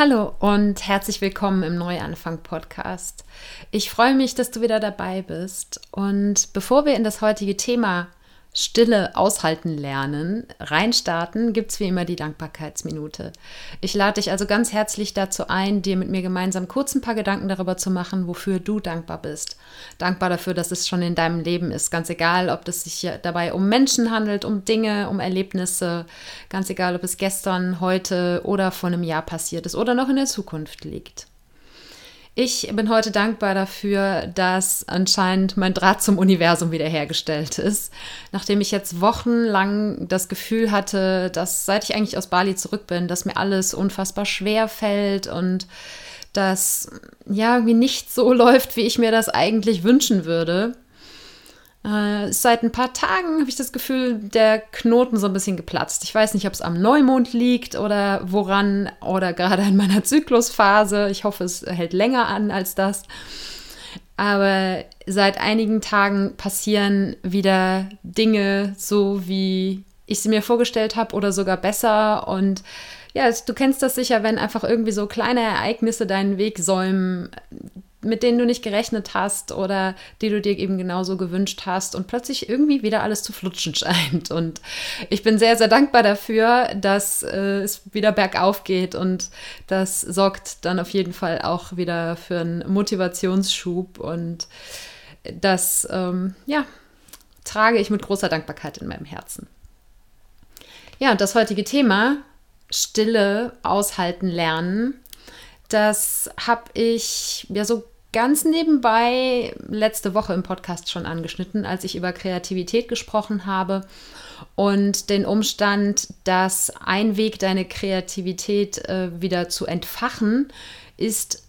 Hallo und herzlich willkommen im Neuanfang Podcast. Ich freue mich, dass du wieder dabei bist. Und bevor wir in das heutige Thema Stille aushalten lernen, reinstarten, gibt es wie immer die Dankbarkeitsminute. Ich lade dich also ganz herzlich dazu ein, dir mit mir gemeinsam kurz ein paar Gedanken darüber zu machen, wofür du dankbar bist. Dankbar dafür, dass es schon in deinem Leben ist. Ganz egal, ob es sich dabei um Menschen handelt, um Dinge, um Erlebnisse. Ganz egal, ob es gestern, heute oder vor einem Jahr passiert ist oder noch in der Zukunft liegt. Ich bin heute dankbar dafür, dass anscheinend mein Draht zum Universum wiederhergestellt ist. Nachdem ich jetzt wochenlang das Gefühl hatte, dass seit ich eigentlich aus Bali zurück bin, dass mir alles unfassbar schwer fällt und dass ja irgendwie nicht so läuft, wie ich mir das eigentlich wünschen würde, äh, seit ein paar Tagen habe ich das Gefühl, der Knoten so ein bisschen geplatzt. Ich weiß nicht, ob es am Neumond liegt oder woran oder gerade in meiner Zyklusphase. Ich hoffe, es hält länger an als das. Aber seit einigen Tagen passieren wieder Dinge so, wie ich sie mir vorgestellt habe oder sogar besser. Und ja, du kennst das sicher, wenn einfach irgendwie so kleine Ereignisse deinen Weg säumen, mit denen du nicht gerechnet hast oder die du dir eben genauso gewünscht hast und plötzlich irgendwie wieder alles zu flutschen scheint. Und ich bin sehr, sehr dankbar dafür, dass äh, es wieder bergauf geht und das sorgt dann auf jeden Fall auch wieder für einen Motivationsschub und das, ähm, ja, trage ich mit großer Dankbarkeit in meinem Herzen. Ja, und das heutige Thema, Stille aushalten lernen, das habe ich ja so ganz nebenbei letzte Woche im Podcast schon angeschnitten, als ich über Kreativität gesprochen habe und den Umstand, dass ein Weg, deine Kreativität äh, wieder zu entfachen, ist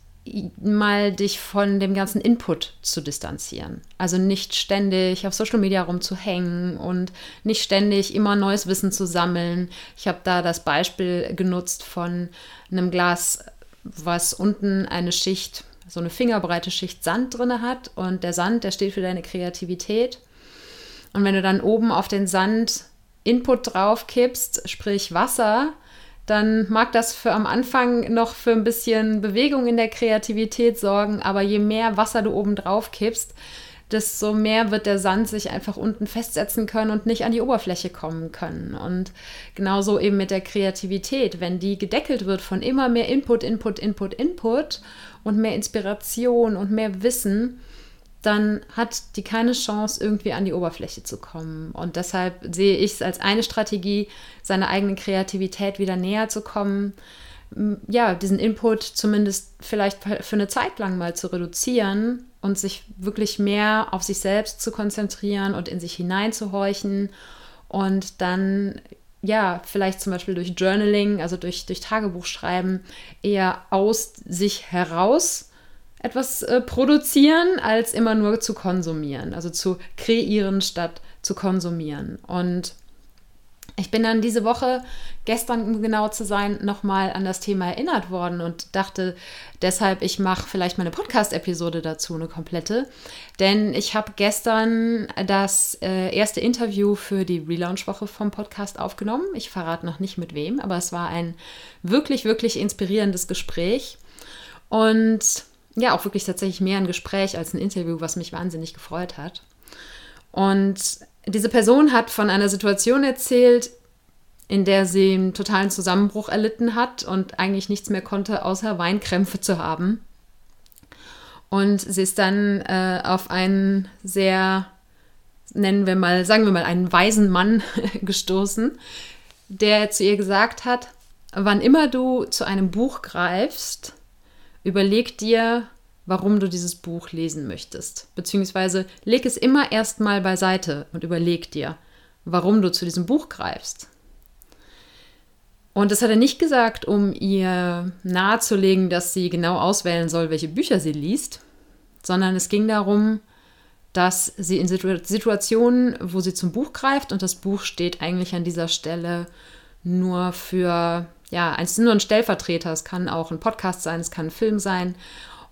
mal dich von dem ganzen Input zu distanzieren. Also nicht ständig auf Social Media rumzuhängen und nicht ständig immer neues Wissen zu sammeln. Ich habe da das Beispiel genutzt von einem Glas, was unten eine Schicht so eine fingerbreite Schicht Sand drin hat und der Sand, der steht für deine Kreativität. Und wenn du dann oben auf den Sand Input drauf kippst, sprich Wasser, dann mag das für am Anfang noch für ein bisschen Bewegung in der Kreativität sorgen, aber je mehr Wasser du oben drauf kippst, desto mehr wird der Sand sich einfach unten festsetzen können und nicht an die Oberfläche kommen können. Und genauso eben mit der Kreativität, wenn die gedeckelt wird von immer mehr Input, Input, Input, Input und mehr Inspiration und mehr Wissen, dann hat die keine Chance, irgendwie an die Oberfläche zu kommen. Und deshalb sehe ich es als eine Strategie, seiner eigenen Kreativität wieder näher zu kommen, ja, diesen Input zumindest vielleicht für eine Zeit lang mal zu reduzieren und sich wirklich mehr auf sich selbst zu konzentrieren und in sich hineinzuhorchen und dann ja, vielleicht zum Beispiel durch Journaling, also durch, durch Tagebuchschreiben, eher aus sich heraus etwas äh, produzieren, als immer nur zu konsumieren. Also zu kreieren statt zu konsumieren. Und ich bin dann diese Woche, gestern um genau zu sein, nochmal an das Thema erinnert worden und dachte deshalb, ich mache vielleicht mal eine Podcast-Episode dazu, eine komplette. Denn ich habe gestern das äh, erste Interview für die Relaunch-Woche vom Podcast aufgenommen. Ich verrate noch nicht mit wem, aber es war ein wirklich, wirklich inspirierendes Gespräch. Und ja, auch wirklich tatsächlich mehr ein Gespräch als ein Interview, was mich wahnsinnig gefreut hat. Und diese Person hat von einer Situation erzählt, in der sie einen totalen Zusammenbruch erlitten hat und eigentlich nichts mehr konnte, außer Weinkrämpfe zu haben. Und sie ist dann äh, auf einen sehr, nennen wir mal, sagen wir mal, einen weisen Mann gestoßen, der zu ihr gesagt hat, wann immer du zu einem Buch greifst, überleg dir, warum du dieses Buch lesen möchtest. Beziehungsweise leg es immer erstmal beiseite und überleg dir, warum du zu diesem Buch greifst. Und das hat er nicht gesagt, um ihr nahezulegen, dass sie genau auswählen soll, welche Bücher sie liest, sondern es ging darum, dass sie in Situationen, wo sie zum Buch greift, und das Buch steht eigentlich an dieser Stelle nur für, ja, es ist nur ein Stellvertreter, es kann auch ein Podcast sein, es kann ein Film sein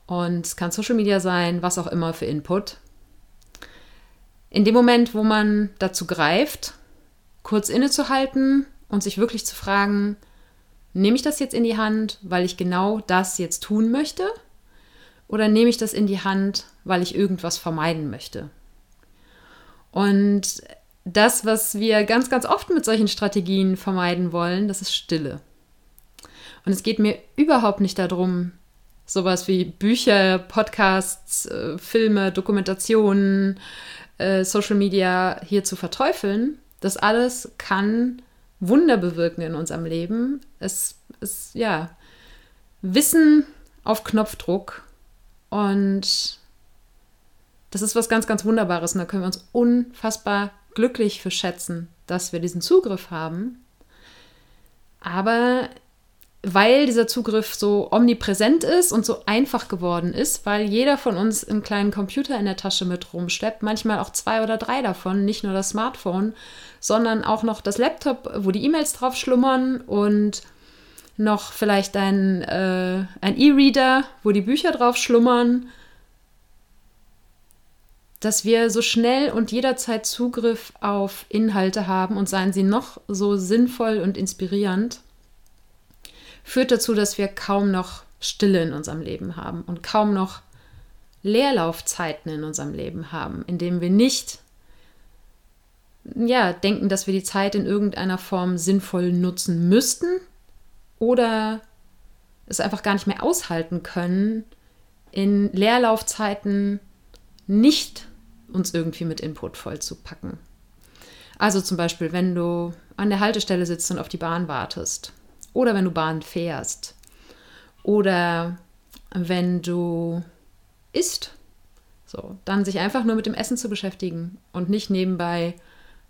und es kann Social Media sein, was auch immer für Input. In dem Moment, wo man dazu greift, kurz innezuhalten und sich wirklich zu fragen, Nehme ich das jetzt in die Hand, weil ich genau das jetzt tun möchte? Oder nehme ich das in die Hand, weil ich irgendwas vermeiden möchte? Und das, was wir ganz, ganz oft mit solchen Strategien vermeiden wollen, das ist Stille. Und es geht mir überhaupt nicht darum, sowas wie Bücher, Podcasts, äh, Filme, Dokumentationen, äh, Social Media hier zu verteufeln. Das alles kann Wunder bewirken in unserem Leben. Es ist ja Wissen auf Knopfdruck und das ist was ganz, ganz Wunderbares und da können wir uns unfassbar glücklich für schätzen, dass wir diesen Zugriff haben. Aber weil dieser Zugriff so omnipräsent ist und so einfach geworden ist, weil jeder von uns einen kleinen Computer in der Tasche mit rumschleppt, manchmal auch zwei oder drei davon, nicht nur das Smartphone, sondern auch noch das Laptop, wo die E-Mails drauf schlummern und noch vielleicht ein, äh, ein E-Reader, wo die Bücher drauf schlummern, dass wir so schnell und jederzeit Zugriff auf Inhalte haben und seien sie noch so sinnvoll und inspirierend führt dazu, dass wir kaum noch Stille in unserem Leben haben und kaum noch Leerlaufzeiten in unserem Leben haben, indem wir nicht ja, denken, dass wir die Zeit in irgendeiner Form sinnvoll nutzen müssten oder es einfach gar nicht mehr aushalten können, in Leerlaufzeiten nicht uns irgendwie mit Input voll zu packen. Also zum Beispiel, wenn du an der Haltestelle sitzt und auf die Bahn wartest oder wenn du Bahn fährst. Oder wenn du isst. So, dann sich einfach nur mit dem Essen zu beschäftigen und nicht nebenbei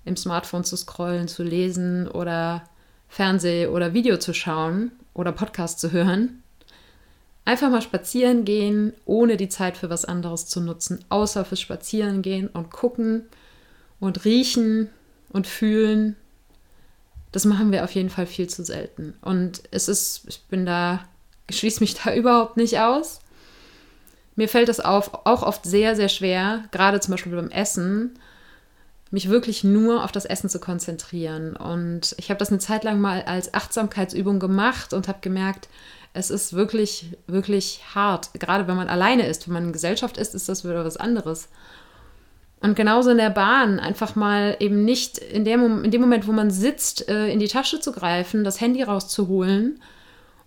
im Smartphone zu scrollen, zu lesen oder Fernseh oder Video zu schauen oder Podcast zu hören. Einfach mal spazieren gehen, ohne die Zeit für was anderes zu nutzen, außer fürs Spazieren gehen und gucken und riechen und fühlen das machen wir auf jeden Fall viel zu selten. Und es ist, ich bin da, schließe mich da überhaupt nicht aus. Mir fällt es auch oft sehr, sehr schwer, gerade zum Beispiel beim Essen, mich wirklich nur auf das Essen zu konzentrieren. Und ich habe das eine Zeit lang mal als Achtsamkeitsübung gemacht und habe gemerkt, es ist wirklich, wirklich hart. Gerade wenn man alleine ist, wenn man in Gesellschaft ist, ist das wieder was anderes. Und genauso in der Bahn einfach mal eben nicht in, der, in dem Moment, wo man sitzt, äh, in die Tasche zu greifen, das Handy rauszuholen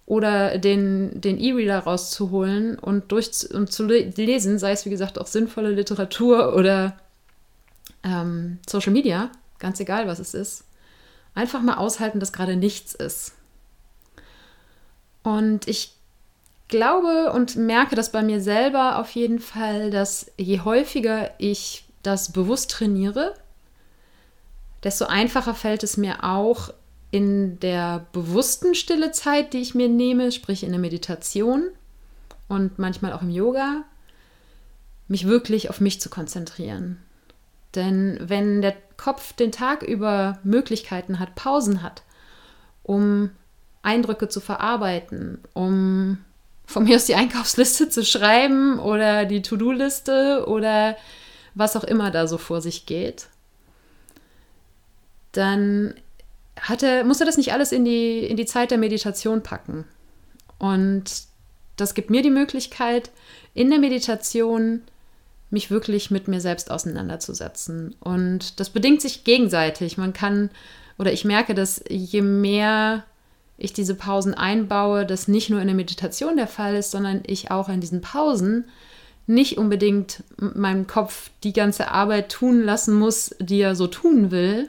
oder den, E-Reader rauszuholen und, durch, und zu lesen, sei es wie gesagt auch sinnvolle Literatur oder ähm, Social Media, ganz egal was es ist. Einfach mal aushalten, dass gerade nichts ist. Und ich glaube und merke das bei mir selber auf jeden Fall, dass je häufiger ich das bewusst trainiere, desto einfacher fällt es mir auch in der bewussten stille Zeit, die ich mir nehme, sprich in der Meditation und manchmal auch im Yoga, mich wirklich auf mich zu konzentrieren. Denn wenn der Kopf den Tag über Möglichkeiten hat, Pausen hat, um Eindrücke zu verarbeiten, um von mir aus die Einkaufsliste zu schreiben oder die To-Do-Liste oder was auch immer da so vor sich geht, dann hat er, muss er das nicht alles in die, in die Zeit der Meditation packen. Und das gibt mir die Möglichkeit, in der Meditation mich wirklich mit mir selbst auseinanderzusetzen. Und das bedingt sich gegenseitig. Man kann, oder ich merke, dass je mehr ich diese Pausen einbaue, das nicht nur in der Meditation der Fall ist, sondern ich auch in diesen Pausen nicht unbedingt meinem Kopf die ganze Arbeit tun lassen muss, die er so tun will,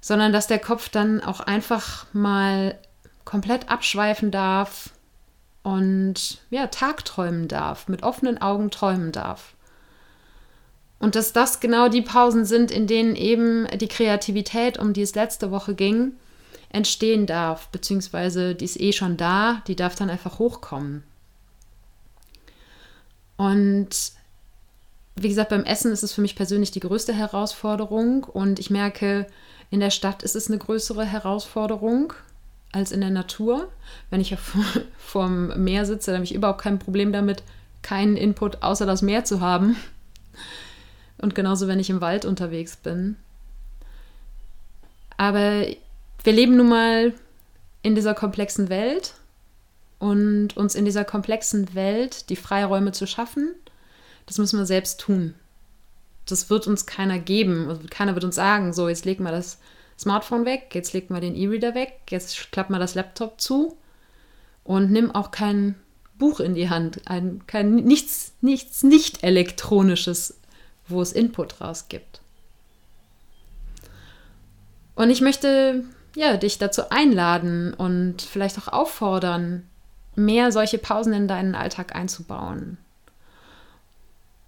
sondern dass der Kopf dann auch einfach mal komplett abschweifen darf und ja, tagträumen darf, mit offenen Augen träumen darf. Und dass das genau die Pausen sind, in denen eben die Kreativität, um die es letzte Woche ging, entstehen darf, beziehungsweise die ist eh schon da, die darf dann einfach hochkommen. Und wie gesagt, beim Essen ist es für mich persönlich die größte Herausforderung und ich merke, in der Stadt ist es eine größere Herausforderung als in der Natur. Wenn ich vorm Meer sitze, dann habe ich überhaupt kein Problem damit, keinen Input außer das Meer zu haben. Und genauso, wenn ich im Wald unterwegs bin. Aber wir leben nun mal in dieser komplexen Welt und uns in dieser komplexen Welt die Freiräume zu schaffen, das müssen wir selbst tun. Das wird uns keiner geben. Also keiner wird uns sagen, so, jetzt leg mal das Smartphone weg, jetzt leg mal den E-Reader weg, jetzt klapp mal das Laptop zu und nimm auch kein Buch in die Hand, ein, kein, nichts, nichts nicht elektronisches, wo es Input rausgibt. Und ich möchte ja, dich dazu einladen und vielleicht auch auffordern, mehr solche Pausen in deinen Alltag einzubauen.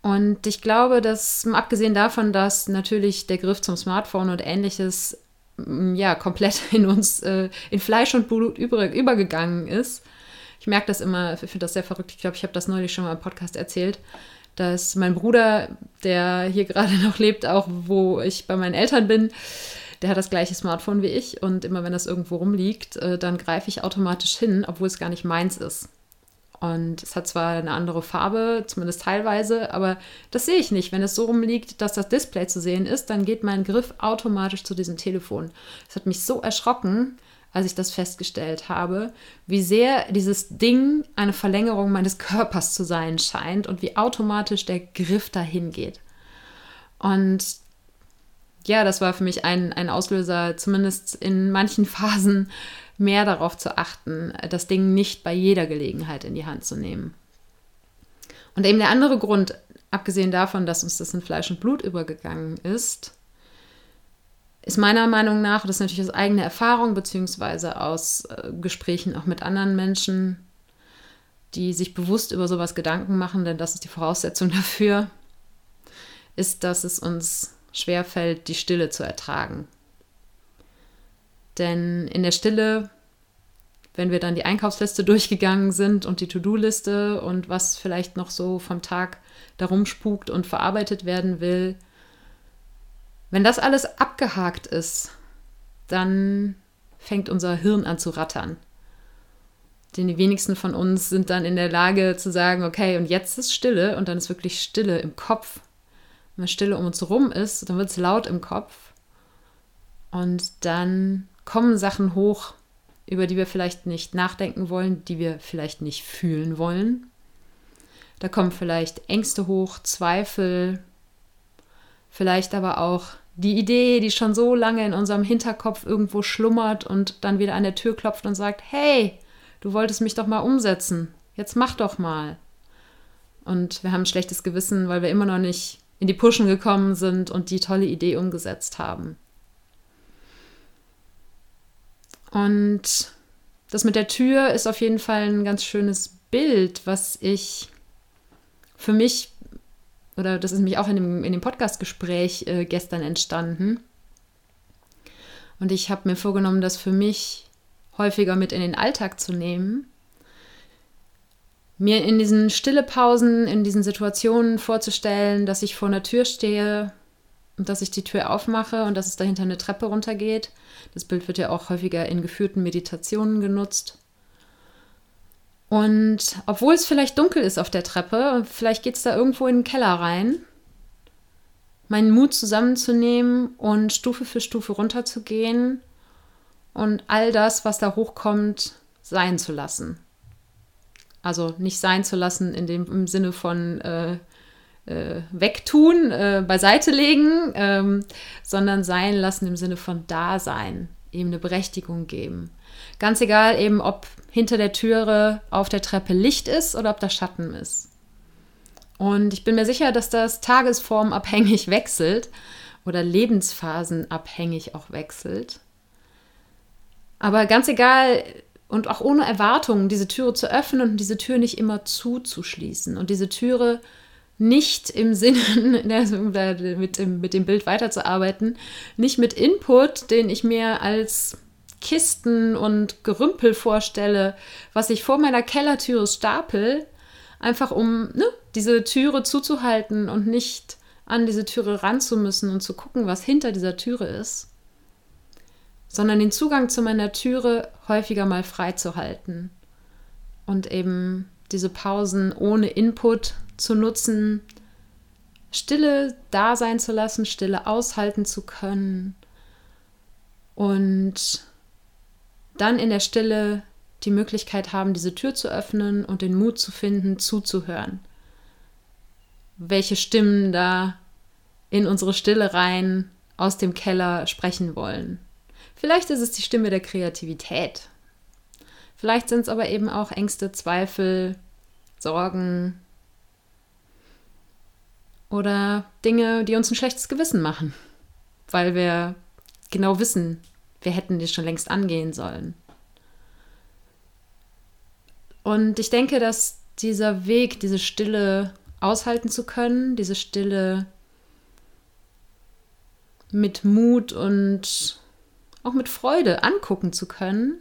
Und ich glaube, dass abgesehen davon, dass natürlich der Griff zum Smartphone und ähnliches ja komplett in uns äh, in Fleisch und Blut über, übergegangen ist. Ich merke das immer, ich finde das sehr verrückt. Ich glaube, ich habe das neulich schon mal im Podcast erzählt, dass mein Bruder, der hier gerade noch lebt, auch wo ich bei meinen Eltern bin, der hat das gleiche Smartphone wie ich und immer wenn das irgendwo rumliegt, äh, dann greife ich automatisch hin, obwohl es gar nicht meins ist. Und es hat zwar eine andere Farbe, zumindest teilweise, aber das sehe ich nicht. Wenn es so rumliegt, dass das Display zu sehen ist, dann geht mein Griff automatisch zu diesem Telefon. Es hat mich so erschrocken, als ich das festgestellt habe, wie sehr dieses Ding eine Verlängerung meines Körpers zu sein scheint und wie automatisch der Griff dahin geht. Und ja, das war für mich ein, ein Auslöser, zumindest in manchen Phasen mehr darauf zu achten, das Ding nicht bei jeder Gelegenheit in die Hand zu nehmen. Und eben der andere Grund, abgesehen davon, dass uns das in Fleisch und Blut übergegangen ist, ist meiner Meinung nach, das ist natürlich aus eigener Erfahrung, beziehungsweise aus äh, Gesprächen auch mit anderen Menschen, die sich bewusst über sowas Gedanken machen, denn das ist die Voraussetzung dafür, ist, dass es uns schwerfällt, die Stille zu ertragen. Denn in der Stille, wenn wir dann die Einkaufsliste durchgegangen sind und die To-Do-Liste und was vielleicht noch so vom Tag darum spukt und verarbeitet werden will, wenn das alles abgehakt ist, dann fängt unser Hirn an zu rattern. Denn die wenigsten von uns sind dann in der Lage zu sagen, okay, und jetzt ist Stille und dann ist wirklich Stille im Kopf wenn Stille um uns herum ist, dann wird es laut im Kopf. Und dann kommen Sachen hoch, über die wir vielleicht nicht nachdenken wollen, die wir vielleicht nicht fühlen wollen. Da kommen vielleicht Ängste hoch, Zweifel, vielleicht aber auch die Idee, die schon so lange in unserem Hinterkopf irgendwo schlummert und dann wieder an der Tür klopft und sagt, hey, du wolltest mich doch mal umsetzen, jetzt mach doch mal. Und wir haben ein schlechtes Gewissen, weil wir immer noch nicht in die Puschen gekommen sind und die tolle Idee umgesetzt haben. Und das mit der Tür ist auf jeden Fall ein ganz schönes Bild, was ich für mich, oder das ist mich auch in dem, in dem Podcast-Gespräch äh, gestern entstanden. Und ich habe mir vorgenommen, das für mich häufiger mit in den Alltag zu nehmen mir in diesen stille Pausen, in diesen Situationen vorzustellen, dass ich vor einer Tür stehe und dass ich die Tür aufmache und dass es dahinter eine Treppe runtergeht. Das Bild wird ja auch häufiger in geführten Meditationen genutzt. Und obwohl es vielleicht dunkel ist auf der Treppe, vielleicht geht es da irgendwo in den Keller rein, meinen Mut zusammenzunehmen und Stufe für Stufe runterzugehen und all das, was da hochkommt, sein zu lassen. Also nicht sein zu lassen in dem, im Sinne von äh, äh, wegtun, äh, beiseite legen, ähm, sondern sein lassen im Sinne von Dasein, ihm eine Berechtigung geben. Ganz egal eben, ob hinter der Türe auf der Treppe Licht ist oder ob da Schatten ist. Und ich bin mir sicher, dass das tagesformabhängig wechselt oder lebensphasenabhängig auch wechselt. Aber ganz egal, und auch ohne Erwartungen diese Türe zu öffnen und diese Tür nicht immer zuzuschließen und diese Türe nicht im Sinne, mit dem, mit dem Bild weiterzuarbeiten, nicht mit Input, den ich mir als Kisten und Gerümpel vorstelle, was ich vor meiner Kellertüre stapel, einfach um ne, diese Türe zuzuhalten und nicht an diese Türe ran zu müssen und zu gucken, was hinter dieser Türe ist sondern den Zugang zu meiner Türe häufiger mal freizuhalten und eben diese Pausen ohne Input zu nutzen, Stille da sein zu lassen, Stille aushalten zu können und dann in der Stille die Möglichkeit haben, diese Tür zu öffnen und den Mut zu finden, zuzuhören. Welche Stimmen da in unsere Stille rein aus dem Keller sprechen wollen. Vielleicht ist es die Stimme der Kreativität. Vielleicht sind es aber eben auch Ängste, Zweifel, Sorgen oder Dinge, die uns ein schlechtes Gewissen machen, weil wir genau wissen, wir hätten die schon längst angehen sollen. Und ich denke, dass dieser Weg, diese Stille aushalten zu können, diese Stille mit Mut und auch mit Freude angucken zu können,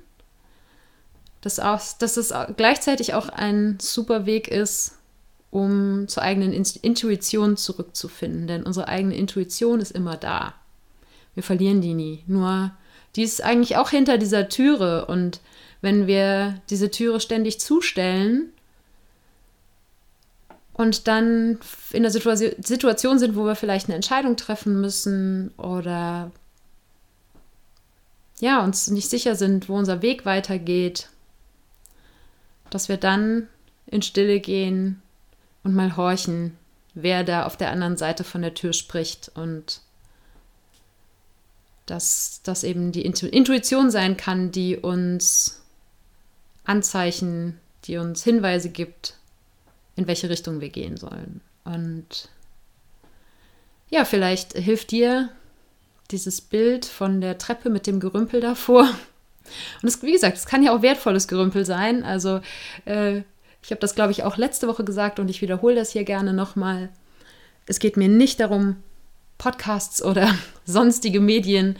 dass, auch, dass es gleichzeitig auch ein super Weg ist, um zur eigenen Intuition zurückzufinden. Denn unsere eigene Intuition ist immer da. Wir verlieren die nie. Nur die ist eigentlich auch hinter dieser Türe. Und wenn wir diese Türe ständig zustellen und dann in der Situation sind, wo wir vielleicht eine Entscheidung treffen müssen oder ja, uns nicht sicher sind, wo unser Weg weitergeht, dass wir dann in Stille gehen und mal horchen, wer da auf der anderen Seite von der Tür spricht und dass das eben die Intuition sein kann, die uns Anzeichen, die uns Hinweise gibt, in welche Richtung wir gehen sollen. Und ja, vielleicht hilft dir dieses Bild von der Treppe mit dem Gerümpel davor. Und es, wie gesagt, es kann ja auch wertvolles Gerümpel sein. Also äh, ich habe das, glaube ich, auch letzte Woche gesagt und ich wiederhole das hier gerne nochmal. Es geht mir nicht darum, Podcasts oder sonstige Medien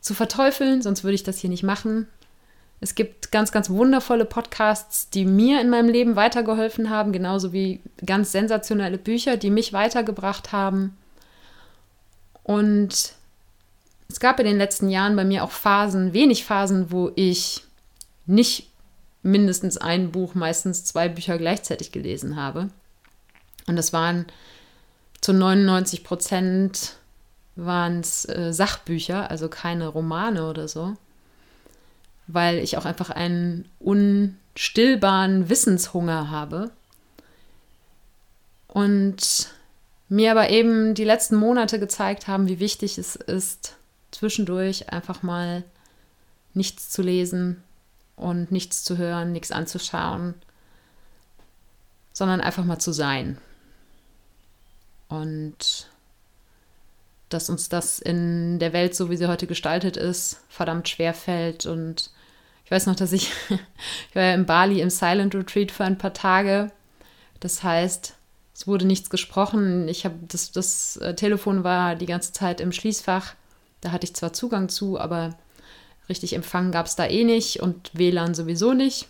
zu verteufeln, sonst würde ich das hier nicht machen. Es gibt ganz, ganz wundervolle Podcasts, die mir in meinem Leben weitergeholfen haben, genauso wie ganz sensationelle Bücher, die mich weitergebracht haben. Und es gab in den letzten Jahren bei mir auch Phasen, wenig Phasen, wo ich nicht mindestens ein Buch, meistens zwei Bücher gleichzeitig gelesen habe. Und das waren zu 99 Prozent waren es äh, Sachbücher, also keine Romane oder so, weil ich auch einfach einen unstillbaren Wissenshunger habe. Und mir aber eben die letzten Monate gezeigt haben, wie wichtig es ist, zwischendurch einfach mal nichts zu lesen und nichts zu hören, nichts anzuschauen, sondern einfach mal zu sein. Und dass uns das in der Welt, so wie sie heute gestaltet ist, verdammt schwer fällt. Und ich weiß noch, dass ich, ich war ja in Bali im Silent Retreat für ein paar Tage. Das heißt, es wurde nichts gesprochen. Ich habe das, das äh, Telefon war die ganze Zeit im Schließfach. Da hatte ich zwar Zugang zu, aber richtig Empfang gab es da eh nicht und WLAN sowieso nicht.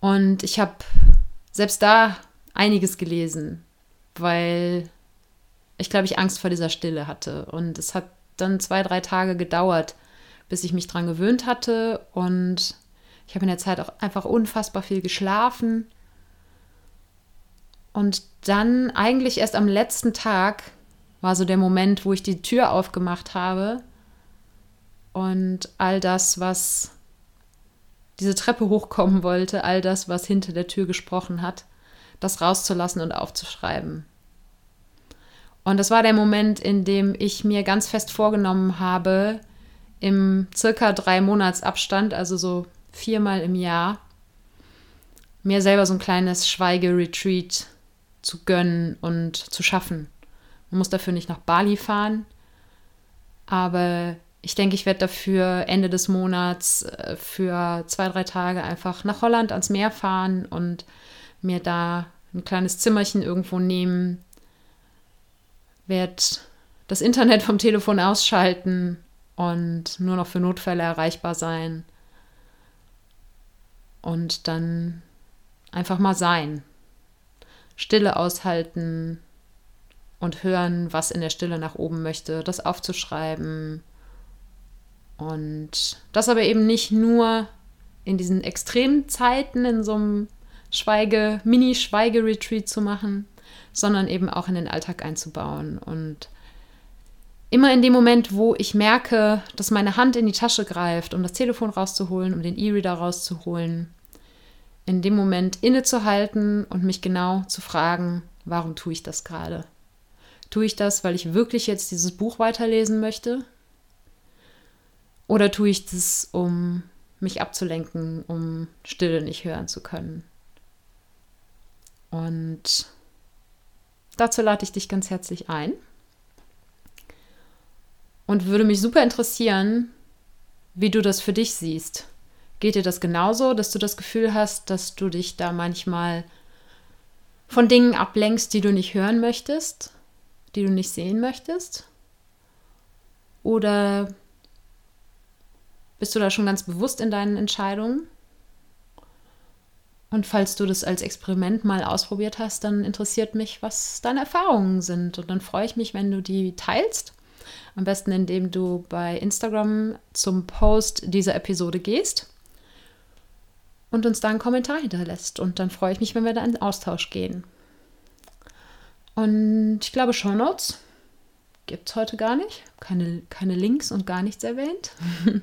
Und ich habe selbst da einiges gelesen, weil ich glaube, ich Angst vor dieser Stille hatte. Und es hat dann zwei, drei Tage gedauert, bis ich mich dran gewöhnt hatte. Und ich habe in der Zeit auch einfach unfassbar viel geschlafen und dann eigentlich erst am letzten Tag war so der Moment, wo ich die Tür aufgemacht habe und all das, was diese Treppe hochkommen wollte, all das, was hinter der Tür gesprochen hat, das rauszulassen und aufzuschreiben. Und das war der Moment, in dem ich mir ganz fest vorgenommen habe, im circa drei Monats Abstand, also so viermal im Jahr, mir selber so ein kleines Schweigeretreat zu gönnen und zu schaffen. Man muss dafür nicht nach Bali fahren, aber ich denke, ich werde dafür Ende des Monats äh, für zwei, drei Tage einfach nach Holland ans Meer fahren und mir da ein kleines Zimmerchen irgendwo nehmen, werde das Internet vom Telefon ausschalten und nur noch für Notfälle erreichbar sein und dann einfach mal sein. Stille aushalten und hören, was in der Stille nach oben möchte, das aufzuschreiben. Und das aber eben nicht nur in diesen extremen Zeiten in so einem Schweige, Mini-Schweige-Retreat zu machen, sondern eben auch in den Alltag einzubauen. Und immer in dem Moment, wo ich merke, dass meine Hand in die Tasche greift, um das Telefon rauszuholen, um den E-Reader rauszuholen, in dem Moment innezuhalten und mich genau zu fragen, warum tue ich das gerade? Tue ich das, weil ich wirklich jetzt dieses Buch weiterlesen möchte? Oder tue ich das, um mich abzulenken, um Stille nicht hören zu können? Und dazu lade ich dich ganz herzlich ein und würde mich super interessieren, wie du das für dich siehst. Geht dir das genauso, dass du das Gefühl hast, dass du dich da manchmal von Dingen ablenkst, die du nicht hören möchtest, die du nicht sehen möchtest? Oder bist du da schon ganz bewusst in deinen Entscheidungen? Und falls du das als Experiment mal ausprobiert hast, dann interessiert mich, was deine Erfahrungen sind. Und dann freue ich mich, wenn du die teilst. Am besten, indem du bei Instagram zum Post dieser Episode gehst und uns da einen Kommentar hinterlässt. Und dann freue ich mich, wenn wir da in Austausch gehen. Und ich glaube, Shownotes gibt es heute gar nicht. Keine, keine Links und gar nichts erwähnt.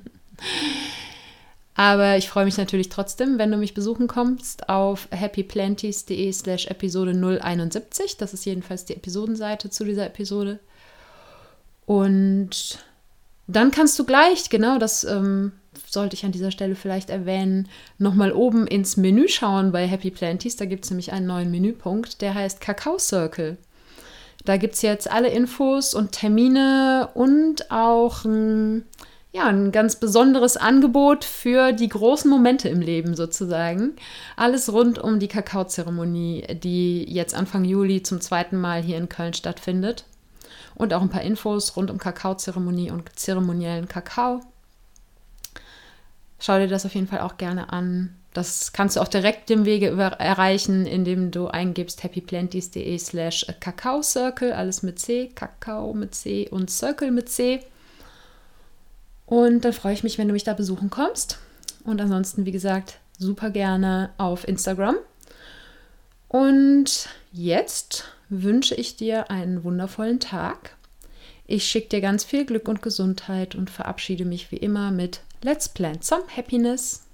Aber ich freue mich natürlich trotzdem, wenn du mich besuchen kommst auf happyplanties.de slash Episode 071. Das ist jedenfalls die Episodenseite zu dieser Episode. Und dann kannst du gleich, genau, das ähm, sollte ich an dieser Stelle vielleicht erwähnen, nochmal oben ins Menü schauen bei Happy Planties. Da gibt es nämlich einen neuen Menüpunkt, der heißt Kakao Circle. Da gibt es jetzt alle Infos und Termine und auch ein ja, ein ganz besonderes Angebot für die großen Momente im Leben sozusagen. Alles rund um die Kakaozeremonie, die jetzt Anfang Juli zum zweiten Mal hier in Köln stattfindet. Und auch ein paar Infos rund um Kakaozeremonie und zeremoniellen Kakao. Schau dir das auf jeden Fall auch gerne an. Das kannst du auch direkt dem Wege erreichen, indem du eingibst happyplanties.de slash Kakao Circle, alles mit C, Kakao mit C und Circle mit C. Und dann freue ich mich, wenn du mich da besuchen kommst. Und ansonsten, wie gesagt, super gerne auf Instagram. Und jetzt wünsche ich dir einen wundervollen Tag. Ich schicke dir ganz viel Glück und Gesundheit und verabschiede mich wie immer mit Let's plant some Happiness.